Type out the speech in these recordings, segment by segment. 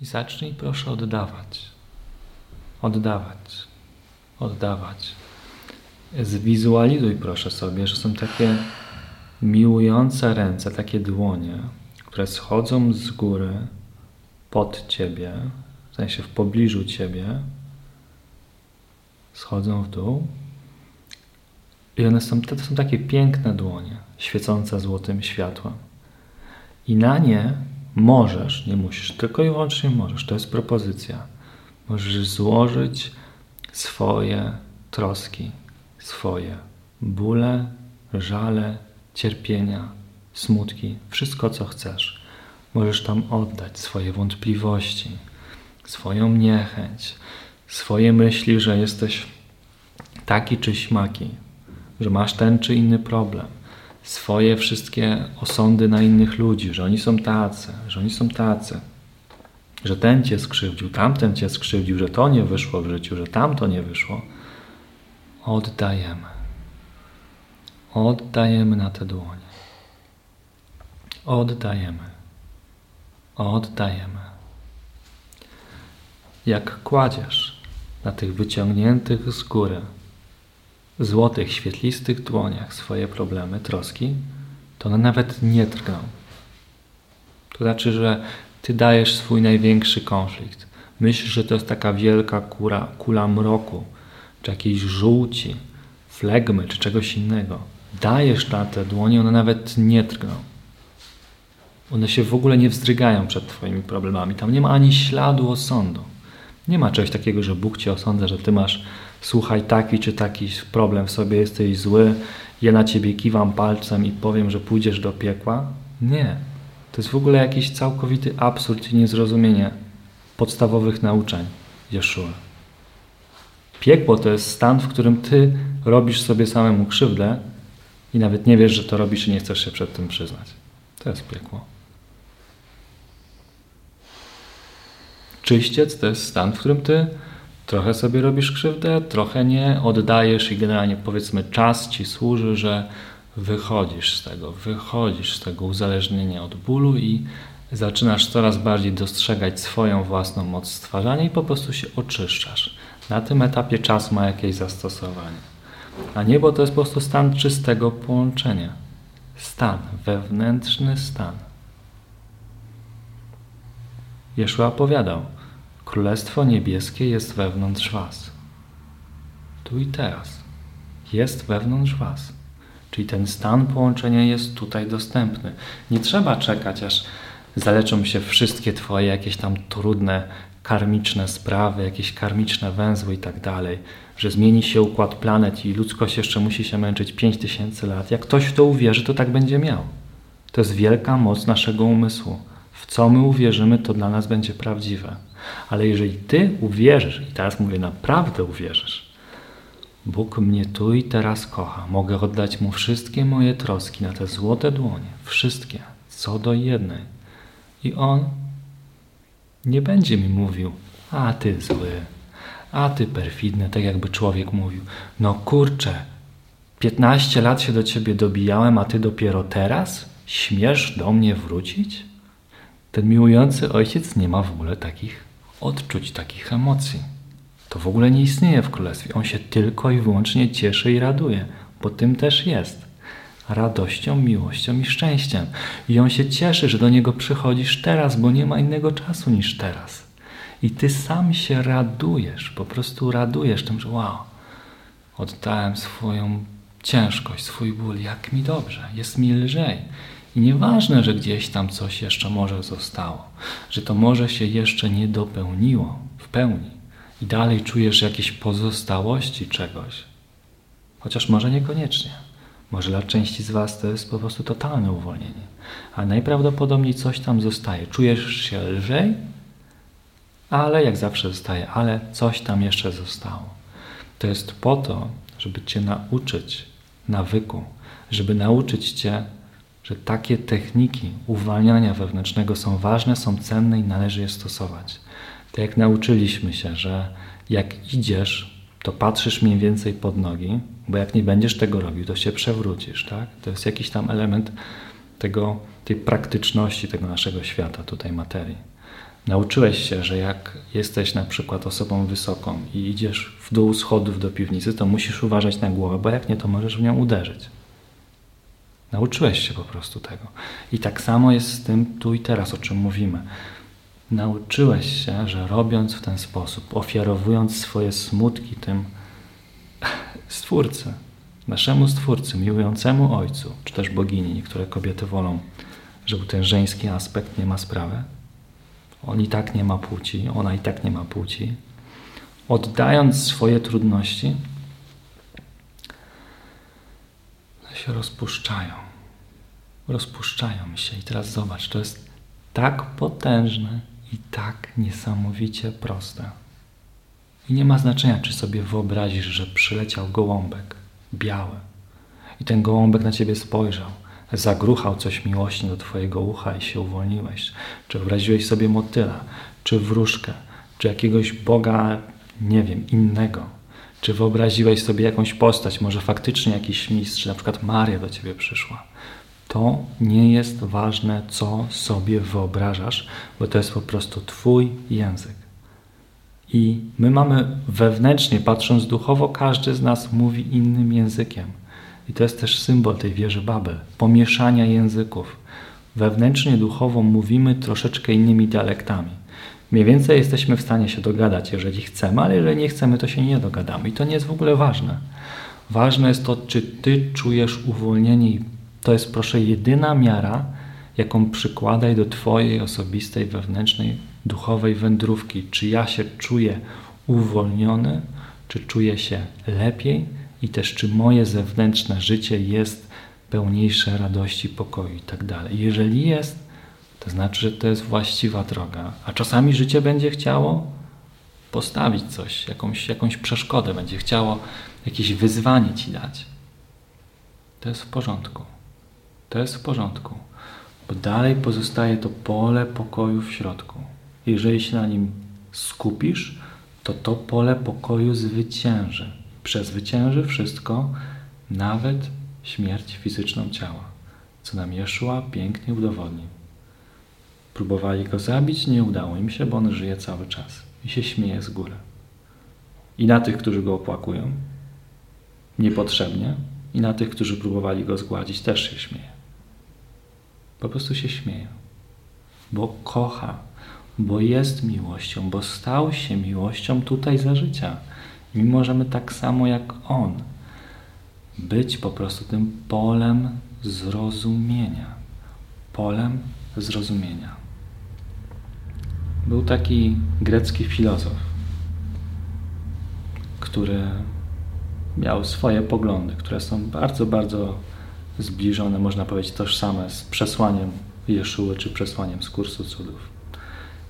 I zacznij proszę oddawać. Oddawać. Oddawać. Zwizualizuj proszę sobie, że są takie miłujące ręce, takie dłonie, które schodzą z góry pod ciebie, w sensie w pobliżu ciebie, schodzą w dół. I one są, to są takie piękne dłonie, świecące złotym światłem. I na nie możesz, nie musisz, tylko i wyłącznie możesz, to jest propozycja. Możesz złożyć swoje troski, swoje bóle, żale, cierpienia, smutki, wszystko co chcesz. Możesz tam oddać swoje wątpliwości, swoją niechęć, swoje myśli, że jesteś taki czy śmaki, że masz ten czy inny problem, swoje wszystkie osądy na innych ludzi, że oni są tacy, że oni są tacy, że ten cię skrzywdził, tamten cię skrzywdził, że to nie wyszło w życiu, że tamto nie wyszło. Oddajemy. Oddajemy na te dłonie. Oddajemy. Oddajemy. Jak kładziesz na tych wyciągniętych z góry złotych, świetlistych dłoniach swoje problemy, troski, to one nawet nie drgną. To znaczy, że ty dajesz swój największy konflikt. Myślisz, że to jest taka wielka kula, kula mroku, czy jakiejś żółci, flegmy, czy czegoś innego. Dajesz na te dłonie, one nawet nie drgną. One się w ogóle nie wzdrygają przed Twoimi problemami. Tam nie ma ani śladu osądu. Nie ma czegoś takiego, że Bóg Cię osądza, że Ty masz słuchaj, taki czy taki problem w sobie, jesteś zły, ja na ciebie kiwam palcem i powiem, że pójdziesz do piekła. Nie. To jest w ogóle jakiś całkowity absurd i niezrozumienie podstawowych nauczeń Jeszua. Piekło to jest stan, w którym ty robisz sobie samemu krzywdę i nawet nie wiesz, że to robisz i nie chcesz się przed tym przyznać. To jest piekło. Czyściec to jest stan, w którym ty trochę sobie robisz krzywdę, trochę nie, oddajesz i generalnie powiedzmy czas ci służy, że wychodzisz z tego, wychodzisz z tego uzależnienia od bólu i zaczynasz coraz bardziej dostrzegać swoją własną moc stwarzania i po prostu się oczyszczasz. Na tym etapie czas ma jakieś zastosowanie. A niebo to jest po prostu stan czystego połączenia. Stan, wewnętrzny stan. Jeszua opowiadał, Królestwo Niebieskie jest wewnątrz Was. Tu i teraz. Jest wewnątrz Was. Czyli ten stan połączenia jest tutaj dostępny. Nie trzeba czekać, aż zaleczą się wszystkie Twoje jakieś tam trudne, karmiczne sprawy, jakieś karmiczne węzły i tak dalej, że zmieni się układ planet i ludzkość jeszcze musi się męczyć 5000 lat. Jak ktoś w to uwierzy, to tak będzie miał. To jest wielka moc naszego umysłu. W co my uwierzymy, to dla nas będzie prawdziwe. Ale jeżeli Ty uwierzysz, i teraz mówię, naprawdę uwierzysz, Bóg mnie tu i teraz kocha, mogę oddać Mu wszystkie moje troski na te złote dłonie, wszystkie, co do jednej. I On nie będzie mi mówił, a Ty zły, a Ty perfidny, tak jakby człowiek mówił, no kurczę, 15 lat się do Ciebie dobijałem, a Ty dopiero teraz śmiesz do mnie wrócić? Ten miłujący ojciec nie ma w ogóle takich odczuć, takich emocji. To w ogóle nie istnieje w królestwie. On się tylko i wyłącznie cieszy i raduje, bo tym też jest. Radością, miłością i szczęściem. I on się cieszy, że do niego przychodzisz teraz, bo nie ma innego czasu niż teraz. I ty sam się radujesz, po prostu radujesz tym, że wow, oddałem swoją ciężkość, swój ból, jak mi dobrze, jest mi lżej. I nieważne, że gdzieś tam coś jeszcze może zostało, że to może się jeszcze nie dopełniło w pełni i dalej czujesz jakieś pozostałości czegoś, chociaż może niekoniecznie. Może dla części z Was to jest po prostu totalne uwolnienie, a najprawdopodobniej coś tam zostaje. Czujesz się lżej, ale jak zawsze zostaje, ale coś tam jeszcze zostało. To jest po to, żeby Cię nauczyć nawyku, żeby nauczyć Cię że takie techniki uwalniania wewnętrznego są ważne, są cenne i należy je stosować. Tak jak nauczyliśmy się, że jak idziesz, to patrzysz mniej więcej pod nogi, bo jak nie będziesz tego robił, to się przewrócisz, tak? To jest jakiś tam element tego, tej praktyczności tego naszego świata, tutaj materii. Nauczyłeś się, że jak jesteś na przykład osobą wysoką i idziesz w dół schodów do piwnicy, to musisz uważać na głowę, bo jak nie, to możesz w nią uderzyć. Nauczyłeś się po prostu tego. I tak samo jest z tym tu i teraz, o czym mówimy. Nauczyłeś się, że robiąc w ten sposób, ofiarowując swoje smutki tym Stwórcy, naszemu Stwórcy, miłującemu Ojcu, czy też bogini, niektóre kobiety wolą, żeby ten żeński aspekt nie ma sprawy. On i tak nie ma płci, ona i tak nie ma płci. Oddając swoje trudności, się rozpuszczają. Rozpuszczają się. I teraz zobacz, to jest tak potężne i tak niesamowicie proste. I nie ma znaczenia, czy sobie wyobrazisz, że przyleciał gołąbek, biały, i ten gołąbek na ciebie spojrzał, zagruchał coś miłośnie do twojego ucha i się uwolniłeś. Czy wyobraziłeś sobie motyla, czy wróżkę, czy jakiegoś Boga, nie wiem, innego. Czy wyobraziłeś sobie jakąś postać, może faktycznie jakiś mistrz, na przykład Maria do ciebie przyszła. To nie jest ważne, co sobie wyobrażasz, bo to jest po prostu Twój język. I my mamy wewnętrznie, patrząc duchowo, każdy z nas mówi innym językiem. I to jest też symbol tej wieży Babel, pomieszania języków. Wewnętrznie, duchowo mówimy troszeczkę innymi dialektami. Mniej więcej jesteśmy w stanie się dogadać, jeżeli chcemy, ale jeżeli nie chcemy, to się nie dogadamy. I to nie jest w ogóle ważne. Ważne jest to, czy ty czujesz uwolnienie i to jest, proszę, jedyna miara, jaką przykładaj do twojej osobistej, wewnętrznej, duchowej wędrówki. Czy ja się czuję uwolniony, czy czuję się lepiej i też czy moje zewnętrzne życie jest pełniejsze radości, pokoju i tak dalej. Jeżeli jest, to znaczy, że to jest właściwa droga. A czasami życie będzie chciało postawić coś, jakąś, jakąś przeszkodę, będzie chciało jakieś wyzwanie ci dać. To jest w porządku. To jest w porządku, bo dalej pozostaje to pole pokoju w środku. Jeżeli się na nim skupisz, to to pole pokoju zwycięży. Przezwycięży wszystko, nawet śmierć fizyczną ciała, co nam Jeszua pięknie udowodnił. Próbowali go zabić, nie udało im się, bo on żyje cały czas i się śmieje z góry. I na tych, którzy go opłakują, niepotrzebnie, i na tych, którzy próbowali go zgładzić, też się śmieje. Po prostu się śmieje, bo kocha, bo jest miłością, bo stał się miłością tutaj za życia. I my możemy tak samo jak On być po prostu tym polem zrozumienia. Polem zrozumienia. Był taki grecki filozof, który miał swoje poglądy, które są bardzo, bardzo zbliżone, można powiedzieć, tożsame z przesłaniem Jeszuły czy przesłaniem z kursu cudów.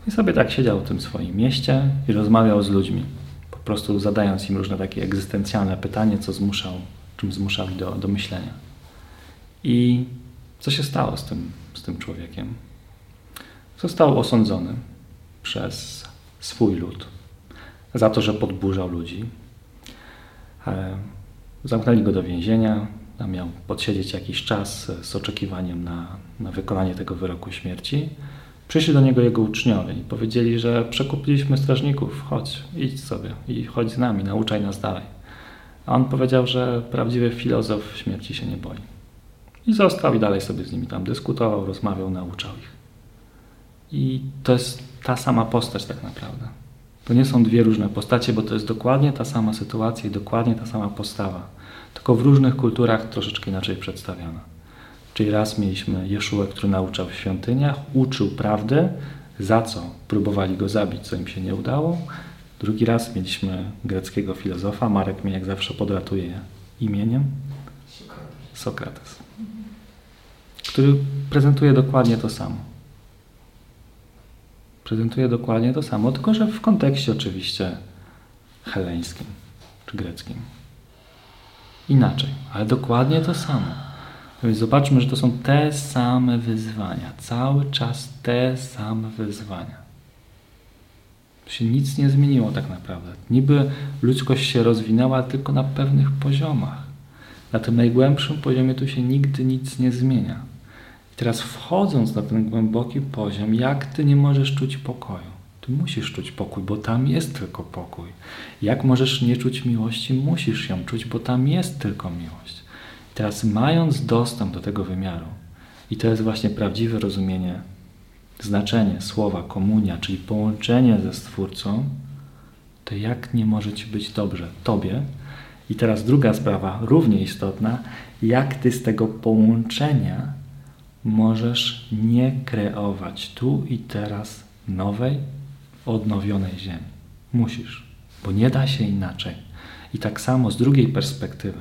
I sobie tak siedział w tym swoim mieście i rozmawiał z ludźmi, po prostu zadając im różne takie egzystencjalne pytanie, co zmuszał, czym zmuszał do, do myślenia. I co się stało z tym, z tym człowiekiem? Został osądzony przez swój lud za to, że podburzał ludzi. E, zamknęli go do więzienia, a miał podsiedzieć jakiś czas z oczekiwaniem na, na wykonanie tego wyroku śmierci. Przyszli do niego jego uczniowie i powiedzieli, że przekupiliśmy strażników, chodź, idź sobie i chodź z nami, nauczaj nas dalej. A on powiedział, że prawdziwy filozof śmierci się nie boi. I został i dalej sobie z nimi tam dyskutował, rozmawiał, nauczał ich. I to jest ta sama postać tak naprawdę. To nie są dwie różne postacie, bo to jest dokładnie ta sama sytuacja i dokładnie ta sama postawa, tylko w różnych kulturach troszeczkę inaczej przedstawiona. Czyli raz mieliśmy Jeszułę, który nauczał w świątyniach, uczył prawdy, za co próbowali go zabić, co im się nie udało. Drugi raz mieliśmy greckiego filozofa, Marek mnie jak zawsze podratuje imieniem, Sokrates, który prezentuje dokładnie to samo prezentuje dokładnie to samo, tylko że w kontekście oczywiście heleńskim czy greckim. Inaczej, ale dokładnie to samo. Więc zobaczmy, że to są te same wyzwania, cały czas te same wyzwania. Się nic nie zmieniło tak naprawdę. Niby ludzkość się rozwinęła tylko na pewnych poziomach. Na tym najgłębszym poziomie tu się nigdy nic nie zmienia. Teraz wchodząc na ten głęboki poziom, jak ty nie możesz czuć pokoju? Ty musisz czuć pokój, bo tam jest tylko pokój. Jak możesz nie czuć miłości? Musisz ją czuć, bo tam jest tylko miłość. Teraz mając dostęp do tego wymiaru, i to jest właśnie prawdziwe rozumienie, znaczenie słowa komunia, czyli połączenie ze Stwórcą, to jak nie może Ci być dobrze Tobie? I teraz druga sprawa, równie istotna, jak Ty z tego połączenia możesz nie kreować tu i teraz nowej, odnowionej ziemi. Musisz, bo nie da się inaczej. I tak samo z drugiej perspektywy,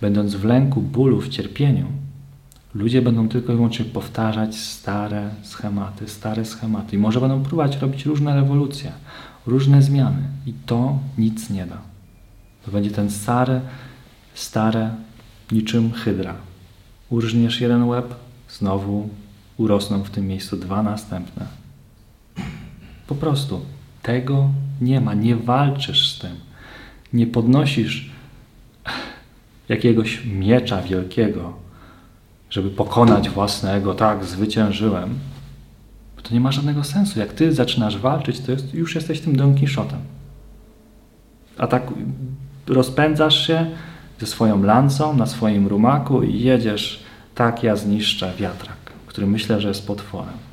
będąc w lęku, bólu, w cierpieniu, ludzie będą tylko i wyłącznie powtarzać stare schematy, stare schematy. I może będą próbować robić różne rewolucje, różne zmiany. I to nic nie da. To będzie ten stary, stare, niczym hydra. Urżniesz jeden łeb, znowu urosną w tym miejscu dwa następne. Po prostu tego nie ma, nie walczysz z tym. Nie podnosisz jakiegoś miecza wielkiego, żeby pokonać własnego, tak, zwyciężyłem. To nie ma żadnego sensu. Jak ty zaczynasz walczyć, to już jesteś tym Don Quixotem. A tak rozpędzasz się ze swoją lancą na swoim rumaku i jedziesz, tak ja zniszczę wiatrak, który myślę, że jest potworem.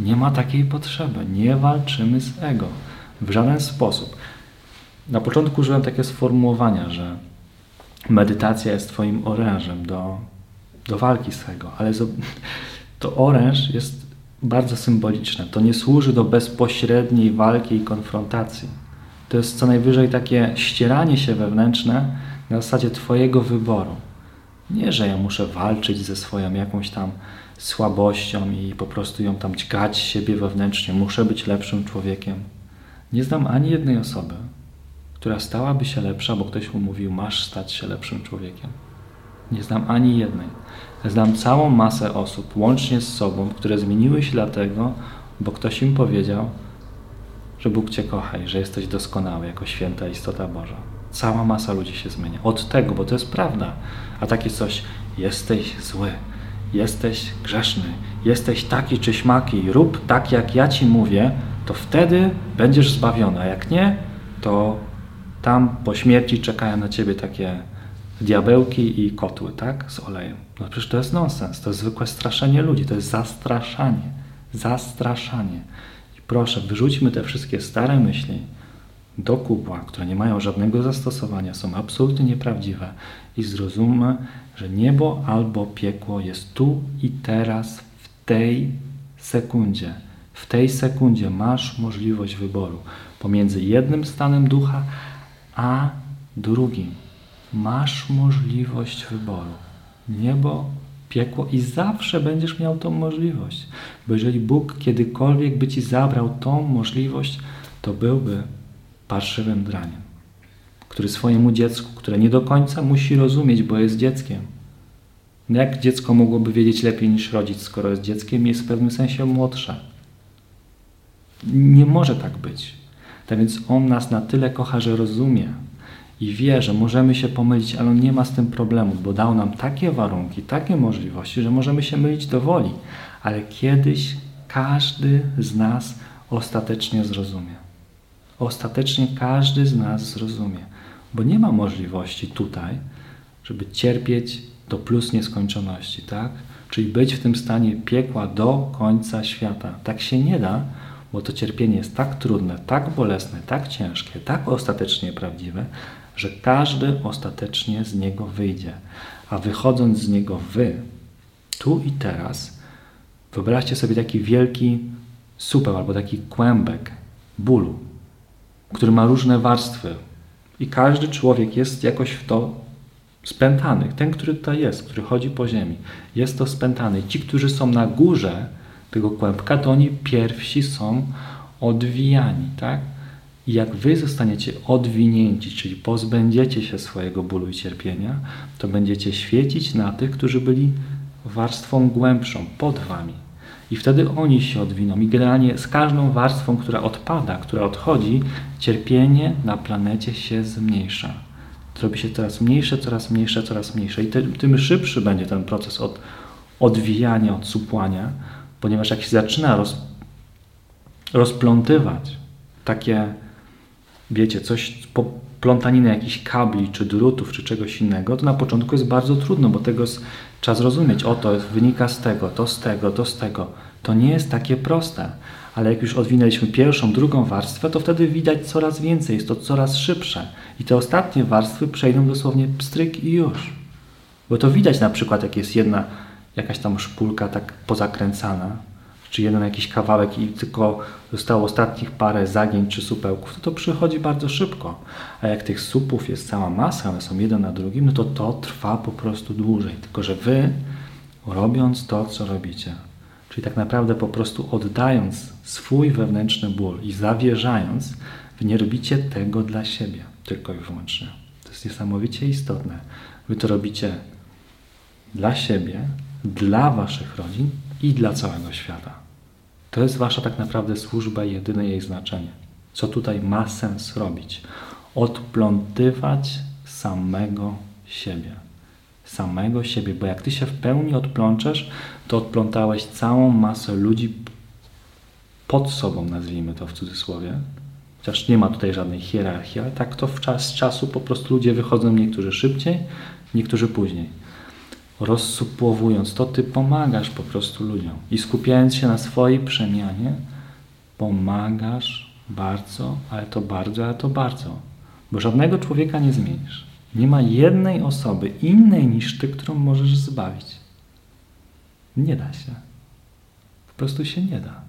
Nie ma takiej potrzeby. Nie walczymy z ego w żaden sposób. Na początku użyłem takie sformułowania, że medytacja jest Twoim orężem do, do walki z ego, ale to oręż jest bardzo symboliczne. To nie służy do bezpośredniej walki i konfrontacji. To jest co najwyżej takie ścieranie się wewnętrzne na zasadzie Twojego wyboru. Nie, że ja muszę walczyć ze swoją jakąś tam słabością i po prostu ją tam dźgać siebie wewnętrznie. Muszę być lepszym człowiekiem. Nie znam ani jednej osoby, która stałaby się lepsza, bo ktoś mu mówił, masz stać się lepszym człowiekiem. Nie znam ani jednej. Znam całą masę osób, łącznie z sobą, które zmieniły się dlatego, bo ktoś im powiedział, że Bóg Cię kocha i że jesteś doskonały jako święta istota Boża. Cała masa ludzi się zmienia. Od tego, bo to jest prawda. A takie coś, jesteś zły, jesteś grzeszny, jesteś taki czy śmaki, rób tak jak ja Ci mówię, to wtedy będziesz zbawiony. A jak nie, to tam po śmierci czekają na Ciebie takie diabełki i kotły, tak? Z olejem. No przecież to jest nonsens, to jest zwykłe straszenie ludzi, to jest zastraszanie. Zastraszanie. I proszę, wyrzućmy te wszystkie stare myśli do kubła, które nie mają żadnego zastosowania, są absolutnie nieprawdziwe i zrozummy, że niebo albo piekło jest tu i teraz, w tej sekundzie. W tej sekundzie masz możliwość wyboru pomiędzy jednym stanem ducha a drugim masz możliwość wyboru. Niebo, piekło i zawsze będziesz miał tą możliwość. Bo jeżeli Bóg kiedykolwiek by ci zabrał tą możliwość, to byłby parszywym draniem, który swojemu dziecku, które nie do końca musi rozumieć, bo jest dzieckiem. No jak dziecko mogłoby wiedzieć lepiej niż rodzic, skoro jest dzieckiem i jest w pewnym sensie młodsze? Nie może tak być. Tak więc On nas na tyle kocha, że rozumie, i wie, że możemy się pomylić, ale on nie ma z tym problemu, bo dał nam takie warunki, takie możliwości, że możemy się mylić do woli, ale kiedyś każdy z nas ostatecznie zrozumie. Ostatecznie każdy z nas zrozumie, bo nie ma możliwości tutaj, żeby cierpieć do plus nieskończoności, tak? Czyli być w tym stanie piekła do końca świata. Tak się nie da, bo to cierpienie jest tak trudne, tak bolesne, tak ciężkie, tak ostatecznie prawdziwe, że każdy ostatecznie z niego wyjdzie. A wychodząc z niego wy, tu i teraz, wyobraźcie sobie taki wielki supeł albo taki kłębek bólu, który ma różne warstwy. I każdy człowiek jest jakoś w to spętany. Ten, który tutaj jest, który chodzi po ziemi, jest to spętany. Ci, którzy są na górze tego kłębka, to oni pierwsi są odwijani, tak? I jak wy zostaniecie odwinięci, czyli pozbędziecie się swojego bólu i cierpienia, to będziecie świecić na tych, którzy byli warstwą głębszą, pod wami. I wtedy oni się odwiną. I generalnie z każdą warstwą, która odpada, która odchodzi, cierpienie na planecie się zmniejsza. Robi się coraz mniejsze, coraz mniejsze, coraz mniejsze. I tym szybszy będzie ten proces od odwijania, odsupłania, ponieważ jak się zaczyna roz, rozplątywać takie, wiecie, coś, plątaniny jakichś kabli, czy drutów, czy czegoś innego, to na początku jest bardzo trudno, bo tego jest, trzeba zrozumieć, o to wynika z tego, to z tego, to z tego. To nie jest takie proste, ale jak już odwinęliśmy pierwszą, drugą warstwę, to wtedy widać coraz więcej, jest to coraz szybsze. I te ostatnie warstwy przejdą dosłownie pstryk i już. Bo to widać na przykład, jak jest jedna jakaś tam szpulka tak pozakręcana, czy jeden jakiś kawałek i tylko zostało ostatnich parę zagięć czy supełków, to to przychodzi bardzo szybko. A jak tych supów jest cała masa, one są jeden na drugim, no to to trwa po prostu dłużej. Tylko, że wy robiąc to, co robicie, czyli tak naprawdę po prostu oddając swój wewnętrzny ból i zawierzając, wy nie robicie tego dla siebie, tylko i wyłącznie. To jest niesamowicie istotne. Wy to robicie dla siebie, dla waszych rodzin i dla całego świata. To jest wasza tak naprawdę służba jedyne jej znaczenie. Co tutaj ma sens robić? Odplątywać samego siebie. Samego siebie, bo jak ty się w pełni odplączesz, to odplątałeś całą masę ludzi pod sobą, nazwijmy to w cudzysłowie. Chociaż nie ma tutaj żadnej hierarchii, ale tak to w czas, z czasu po prostu ludzie wychodzą niektórzy szybciej, niektórzy później rozsupłowując to, Ty pomagasz po prostu ludziom. I skupiając się na swojej przemianie, pomagasz bardzo, ale to bardzo, ale to bardzo. Bo żadnego człowieka nie zmienisz. Nie ma jednej osoby innej niż Ty, którą możesz zbawić. Nie da się. Po prostu się nie da.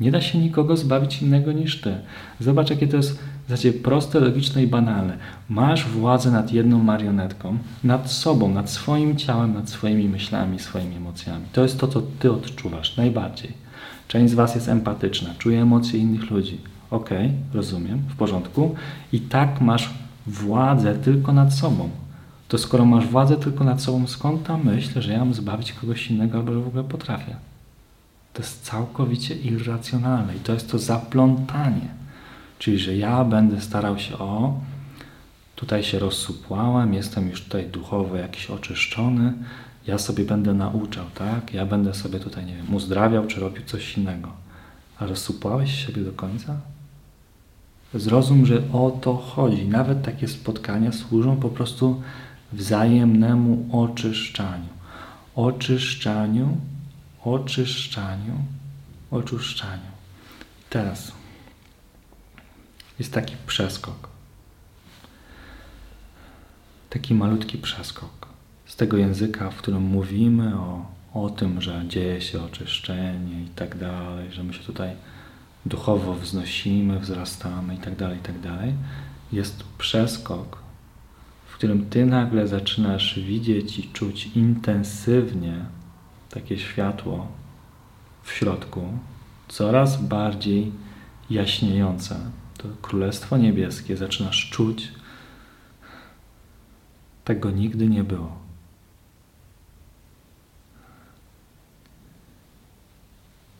Nie da się nikogo zbawić innego niż Ty. Zobacz, jakie to jest zasadzie proste, logiczne i banalne. Masz władzę nad jedną marionetką, nad sobą, nad swoim ciałem, nad swoimi myślami, swoimi emocjami. To jest to, co Ty odczuwasz najbardziej. Część z Was jest empatyczna, czuje emocje innych ludzi. Ok, rozumiem, w porządku. I tak masz władzę tylko nad sobą. To skoro masz władzę tylko nad sobą, skąd ta myśl, że ja mam zbawić kogoś innego albo że w ogóle potrafię? To jest całkowicie irracjonalne i to jest to zaplątanie. Czyli, że ja będę starał się o, tutaj się rozsupłałem, jestem już tutaj duchowo jakiś oczyszczony, ja sobie będę nauczał, tak? Ja będę sobie tutaj, nie wiem, uzdrawiał czy robił coś innego. A rozsupłałeś siebie do końca? Zrozum, że o to chodzi. Nawet takie spotkania służą po prostu wzajemnemu oczyszczaniu. Oczyszczaniu oczyszczaniu, oczyszczaniu. Teraz jest taki przeskok. Taki malutki przeskok z tego języka, w którym mówimy o, o tym, że dzieje się oczyszczenie i tak dalej, że my się tutaj duchowo wznosimy, wzrastamy i tak dalej, i tak dalej. Jest przeskok, w którym ty nagle zaczynasz widzieć i czuć intensywnie takie światło w środku, coraz bardziej jaśniejące. To Królestwo Niebieskie zaczynasz czuć. Tego nigdy nie było.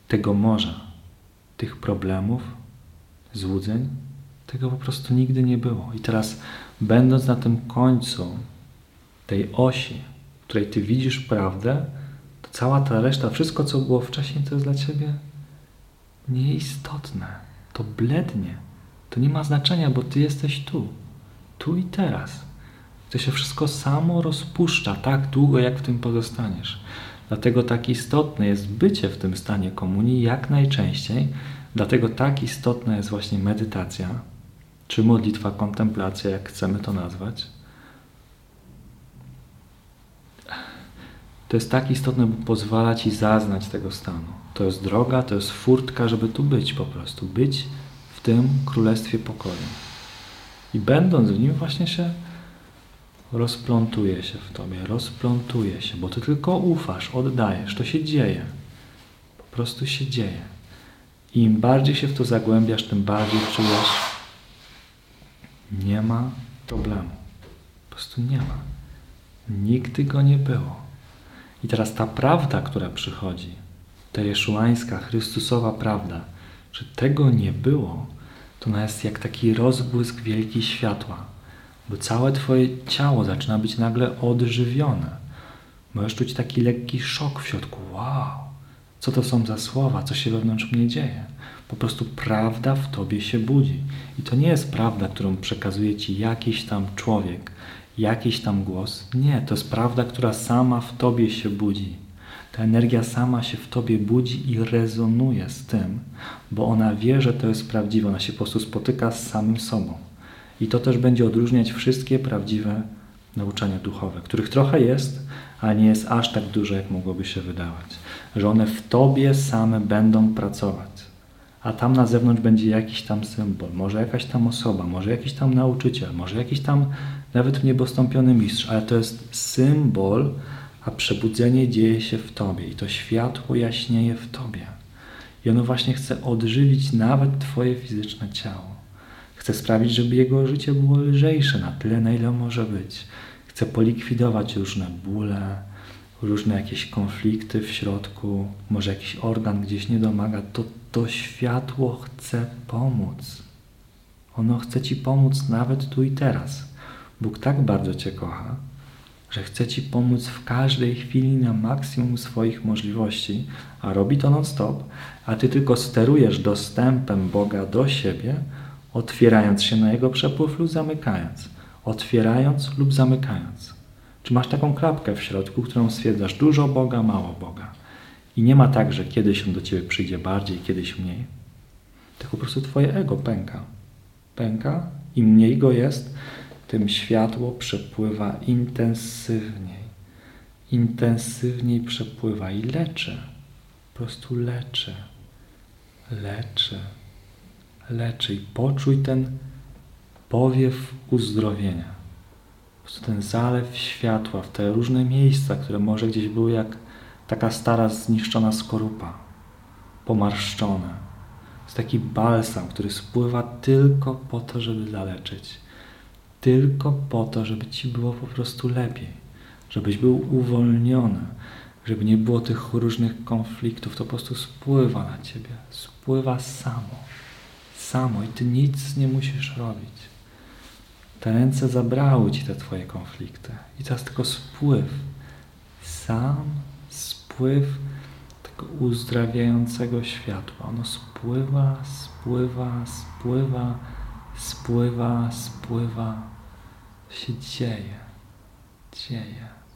Tego morza, tych problemów, złudzeń, tego po prostu nigdy nie było. I teraz, będąc na tym końcu tej osi, w której ty widzisz prawdę, cała ta reszta, wszystko co było wcześniej, to jest dla ciebie nieistotne. To blednie. To nie ma znaczenia, bo ty jesteś tu. Tu i teraz. To się wszystko samo rozpuszcza tak długo, jak w tym pozostaniesz. Dlatego tak istotne jest bycie w tym stanie komunii jak najczęściej. Dlatego tak istotna jest właśnie medytacja, czy modlitwa, kontemplacja, jak chcemy to nazwać to jest tak istotne, bo pozwala Ci zaznać tego stanu. To jest droga, to jest furtka, żeby tu być po prostu. Być tym królestwie pokoju. I będąc w nim właśnie się rozplątuje się w Tobie, rozplątuje się, bo Ty tylko ufasz, oddajesz, to się dzieje. Po prostu się dzieje. I im bardziej się w to zagłębiasz, tym bardziej czujesz, nie ma problemu. Po prostu nie ma. Nigdy go nie było. I teraz ta prawda, która przychodzi, ta jeszułańska, chrystusowa prawda, że tego nie było, to ona jest jak taki rozbłysk wielki światła, bo całe Twoje ciało zaczyna być nagle odżywione. Możesz czuć taki lekki szok w środku. Wow, co to są za słowa, co się wewnątrz mnie dzieje. Po prostu prawda w tobie się budzi. I to nie jest prawda, którą przekazuje ci jakiś tam człowiek, jakiś tam głos. Nie, to jest prawda, która sama w tobie się budzi. Ta energia sama się w tobie budzi i rezonuje z tym, bo ona wie, że to jest prawdziwe. Ona się po prostu spotyka z samym sobą. I to też będzie odróżniać wszystkie prawdziwe nauczania duchowe, których trochę jest, a nie jest aż tak dużo, jak mogłoby się wydawać. Że one w tobie same będą pracować. A tam na zewnątrz będzie jakiś tam symbol, może jakaś tam osoba, może jakiś tam nauczyciel, może jakiś tam nawet niebostąpiony mistrz, ale to jest symbol, a przebudzenie dzieje się w tobie i to światło jaśnieje w tobie. I ono właśnie chce odżywić nawet twoje fizyczne ciało. Chce sprawić, żeby jego życie było lżejsze na tyle, na ile może być. Chce polikwidować różne bóle, różne jakieś konflikty w środku, może jakiś organ gdzieś nie domaga. To, to światło chce pomóc. Ono chce ci pomóc nawet tu i teraz. Bóg tak bardzo cię kocha, że chce Ci pomóc w każdej chwili na maksimum swoich możliwości, a robi to non-stop, a Ty tylko sterujesz dostępem Boga do siebie, otwierając się na Jego przepływ lub zamykając, otwierając lub zamykając. Czy masz taką klapkę w środku, którą stwierdzasz dużo Boga, mało Boga? I nie ma tak, że kiedyś On do Ciebie przyjdzie bardziej, kiedyś mniej. Tylko po prostu Twoje ego pęka. Pęka, im mniej go jest, tym światło przepływa intensywniej. Intensywniej przepływa i leczy. Po prostu leczy. Leczy. Leczy. I poczuj ten powiew uzdrowienia. Po prostu ten zalew światła w te różne miejsca, które może gdzieś były jak taka stara, zniszczona skorupa. Pomarszczone. To jest taki balsam, który spływa tylko po to, żeby zaleczyć tylko po to, żeby ci było po prostu lepiej, żebyś był uwolniony, żeby nie było tych różnych konfliktów, to po prostu spływa na ciebie, spływa samo, samo i ty nic nie musisz robić. Te ręce zabrały ci te twoje konflikty i teraz tylko spływ, sam spływ tego uzdrawiającego światła. Ono spływa, spływa, spływa, spływa, spływa się dzieje, dzieje.